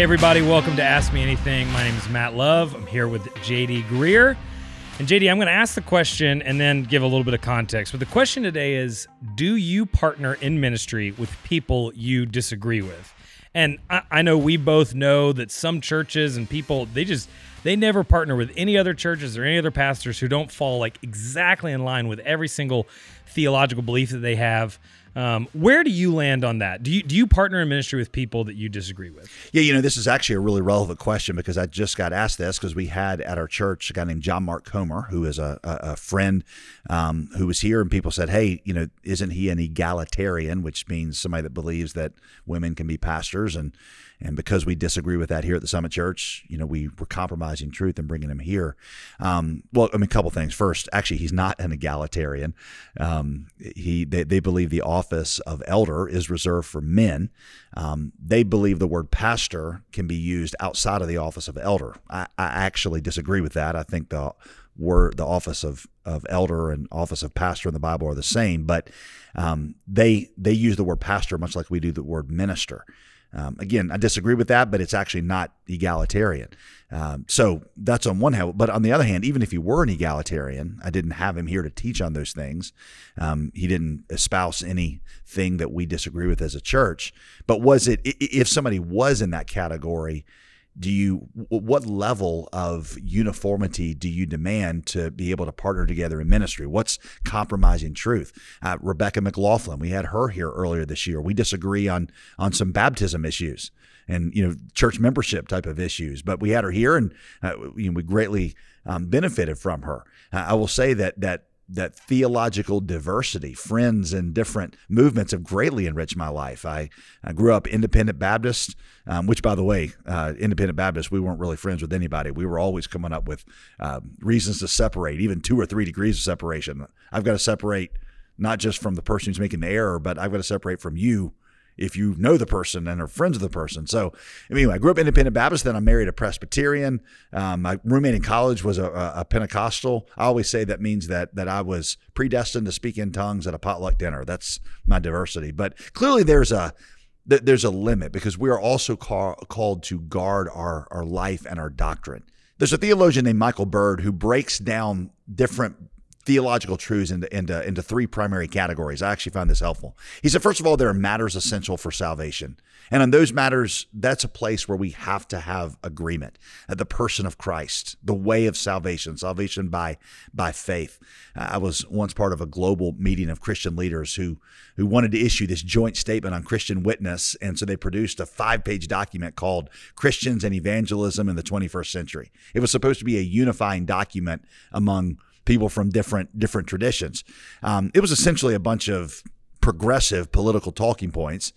Hey, everybody, welcome to Ask Me Anything. My name is Matt Love. I'm here with JD Greear. And JD, I'm going to ask the question and then give a little bit of context. But the question today is Do you partner in ministry with people you disagree with? And I, I know we both know that some churches and people, they just, they never partner with any other churches or any other pastors who don't fall like exactly in line with every single theological belief that they have. Um, where do you land on that? Do you do you partner in ministry with people that you disagree with? Yeah, you know, this is actually a really relevant question because I just got asked this because we had at our church a guy named John Mark Comer, who is a, a, a friend um, who was here, and people said, "Hey, you know, isn't he an egalitarian?" Which means somebody that believes that women can be pastors and and because we disagree with that here at the Summit Church, you know, we were compromising truth and bringing him here. Um, well, I mean, a couple things. First, actually, he's not an egalitarian. Um, he they, they, believe the office of elder is reserved for men. Um, they believe the word pastor can be used outside of the office of elder. I, I actually disagree with that. I think the word the office of of elder and office of pastor in the Bible are the same, but um, they they use the word pastor much like we do the word minister. Um, again, I disagree with that, but it's actually not egalitarian. Um, so that's on one hand. But on the other hand, even if he were an egalitarian, I didn't have him here to teach on those things. Um, he didn't espouse anything that we disagree with as a church. But was it, if somebody was in that category, do you what level of uniformity do you demand to be able to partner together in ministry? What's compromising truth? Uh, rebecca mclaughlin we had her here earlier this year. We disagree on on some baptism issues and you know church membership type of issues but we had her here and uh, you know, we greatly um, benefited from her. Uh, i will say that that that theological diversity, friends and different movements have greatly enriched my life. I, I grew up independent Baptist, um, which, by the way, uh, independent Baptist, we weren't really friends with anybody. We were always coming up with uh, reasons to separate, even two or three degrees of separation. I've got to separate not just from the person who's making the error, but I've got to separate from you if you know the person and are friends of the person. So anyway, I grew up independent Baptist. Then I married a Presbyterian. Um, my roommate in college was a, a, Pentecostal. I always say that means that that I was predestined to speak in tongues at a potluck dinner. That's my diversity. But clearly, there's a there's a limit because we are also call, called to guard our our life and our doctrine. There's a theologian named Michael Bird who breaks down different theological truths into, into, into three primary categories. I actually found this helpful. He said, first of all, there are matters essential for salvation. And on those matters, that's a place where we have to have agreement. The person of Christ, the way of salvation, salvation by by faith. I was once part of a global meeting of Christian leaders who who wanted to issue this joint statement on Christian witness, and so they produced a five page document called Christians and Evangelism in the 21st Century. It was supposed to be a unifying document among people from different different traditions. Um, it was essentially a bunch of progressive political talking points.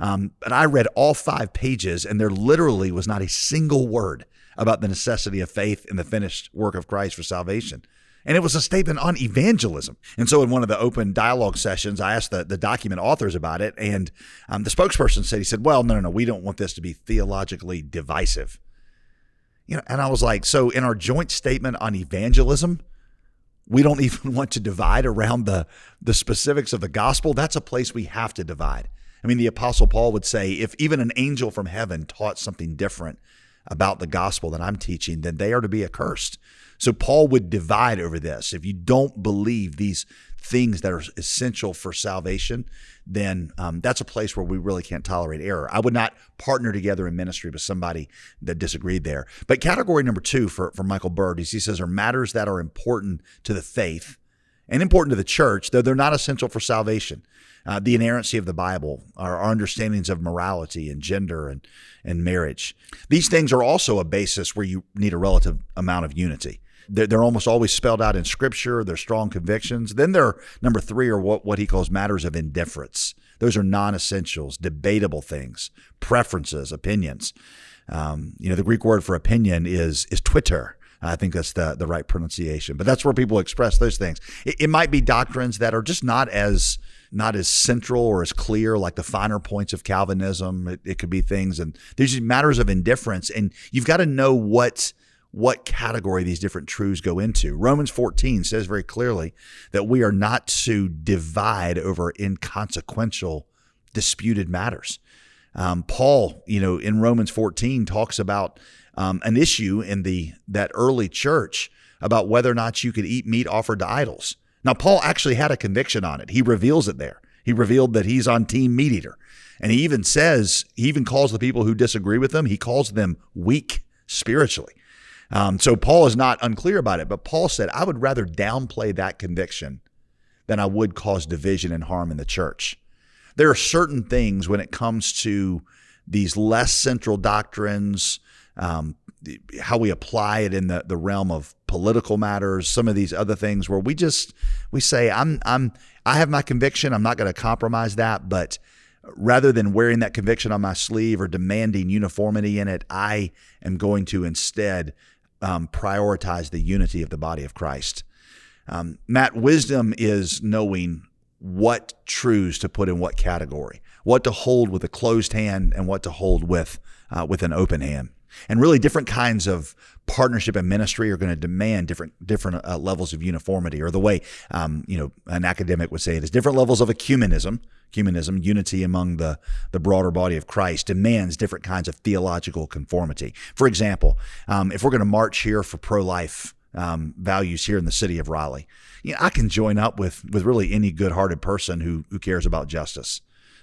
Um, but I read all five pages, and there literally was not a single word about the necessity of faith in the finished work of Christ for salvation. And it was a statement on evangelism. And so, in one of the open dialogue sessions, I asked the, the document authors about it. And um, the spokesperson said, he said, Well, no, no, no, we don't want this to be theologically divisive. You know, and I was like, So, in our joint statement on evangelism, we don't even want to divide around the the specifics of the gospel. That's a place we have to divide. I mean the apostle paul would say if even an angel from heaven taught something different about the gospel that i'm teaching then they are to be accursed so Paul would divide over this. If you don't believe these things that are essential for salvation, then um, that's a place where we really can't tolerate error. I would not partner together in ministry with somebody that disagreed there. But category number two for, for Michael Bird is he says are matters that are important to the faith and important to the church, though they're not essential for salvation. Uh, the inerrancy of the Bible, our, our, understandings of morality and gender and, and marriage. These things are also a basis where you need a relative amount of unity. They're, they're almost always spelled out in scripture. They're strong convictions. Then they're number three are what, what he calls matters of indifference. Those are non essentials, debatable things, preferences, opinions. Um, you know, the Greek word for opinion is is Twitter. I think that's the the right pronunciation. But that's where people express those things. It, it, might be doctrines that are just not as not as central or as clear, like the finer points of Calvinism. It, it could be things, and there's matters of indifference, and you've got to know what what category these different truths go into. Romans 14 says very clearly that we are not to divide over inconsequential disputed matters. Um, Paul, you know, in Romans 14 talks about um, an issue in the that early church about whether or not you could eat meat offered to idols. Now, Paul actually had a conviction on it. He reveals it there. He revealed that he's on team meat eater. And he even says, he even calls the people who disagree with him, he calls them weak spiritually. Um, so Paul is not unclear about it, but Paul said, I would rather downplay that conviction than I would cause division and harm in the church. There are certain things when it comes to these less central doctrines, um, how we apply it in the, the realm of political matters, some of these other things where we just we say, I'm I'm I have my conviction, I'm not going to compromise that, but rather than wearing that conviction on my sleeve or demanding uniformity in it, I am going to instead um, prioritize the unity of the body of Christ. Um, Matt, wisdom is knowing what truths to put in what category, what to hold with a closed hand, and what to hold with uh, with an open hand. And really, different kinds of partnership and ministry are going to demand different different uh, levels of uniformity, or the way um, you know an academic would say it is different levels of ecumenism. Ecumenism, unity among the the broader body of Christ, demands different kinds of theological conformity. For example, um, if we're going to march here for pro life um, values here in the city of Raleigh, you know, I can join up with with really any good hearted person who who cares about justice.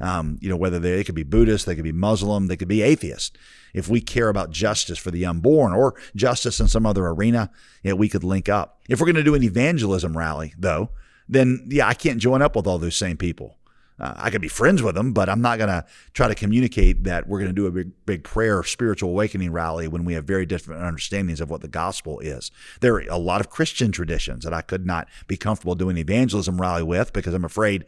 Um, you know, whether they, they, could be Buddhist, they could be Muslim, they could be atheist. If we care about justice for the unborn or justice in some other arena, yeah, we could link up. If we're going to do an evangelism rally, though, then yeah, I can't join up with all those same people. Uh, I could be friends with them, but I'm not going to try to communicate that we're going to do a big, big prayer spiritual awakening rally when we have very different understandings of what the gospel is. There are a lot of Christian traditions that I could not be comfortable doing evangelism rally with because I'm afraid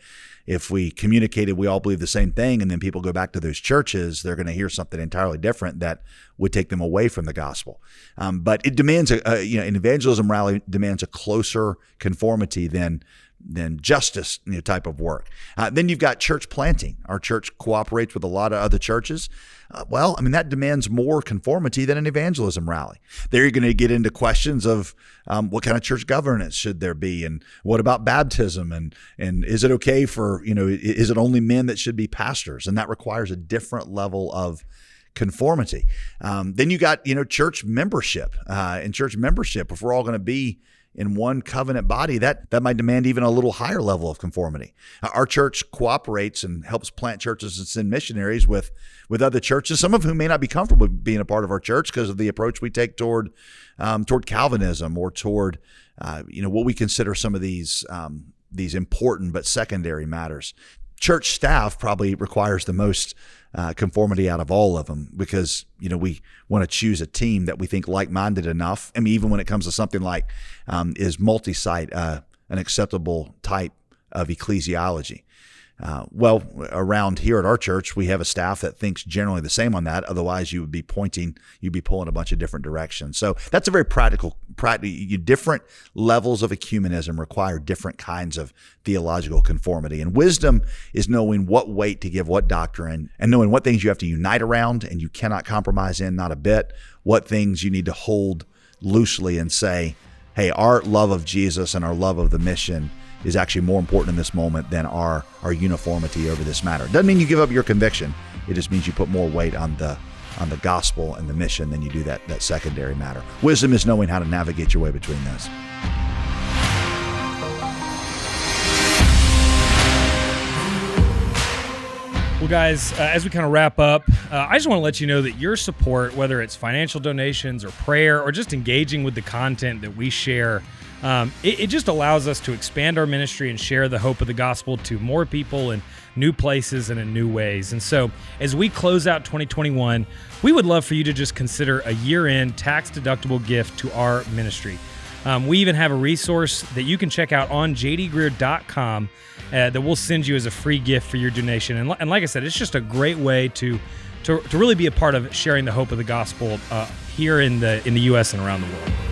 if we communicated we all believe the same thing and then people go back to those churches, they're going to hear something entirely different that would take them away from the gospel. Um, but it demands a, a, you know an evangelism rally demands a closer conformity than than justice you know, type of work. Uh, then you've got church planting. Our church cooperates with a lot of other churches. Uh, well, I mean, that demands more conformity than an evangelism rally. There you're going to get into questions of um, what kind of church governance should there be, and what about baptism, and and is it okay for you know is it only men that should be pastors, and that requires a different level of conformity. Um, then you got you know church membership, uh, and church membership. If we're all going to be in one covenant body, that that might demand even a little higher level of conformity. Our church cooperates and helps plant churches and send missionaries with with other churches, some of whom may not be comfortable being a part of our church because of the approach we take toward um, toward Calvinism or toward uh, you know what we consider some of these um, these important but secondary matters. Church staff probably requires the most uh, conformity out of all of them because you know we want to choose a team that we think like-minded enough. I mean, even when it comes to something like um, is multi-site uh, an acceptable type of ecclesiology? Uh, well, around here at our church, we have a staff that thinks generally the same on that. Otherwise, you would be pointing, you'd be pulling a bunch of different directions. So that's a very practical, practical. Different levels of ecumenism require different kinds of theological conformity, and wisdom is knowing what weight to give what doctrine, and knowing what things you have to unite around, and you cannot compromise in not a bit. What things you need to hold loosely and say, "Hey, our love of Jesus and our love of the mission." Is actually more important in this moment than our, our uniformity over this matter. Doesn't mean you give up your conviction. It just means you put more weight on the on the gospel and the mission than you do that that secondary matter. Wisdom is knowing how to navigate your way between those. Well, guys, uh, as we kind of wrap up, uh, I just want to let you know that your support, whether it's financial donations or prayer or just engaging with the content that we share, um, it, it, just allows us to expand our ministry and share the hope of the gospel to more people in new places and in new ways. And so, as we close out 2021, we would love for you to just consider a year end tax deductible gift to our ministry. Um, we even have a resource that you can check out on jdgreear.com uh, that we'll send you as a free gift for your donation. And, and like I said, it's just a great way to, to, to really be a part of sharing the hope of the gospel uh, here in the in the U.S. and around the world.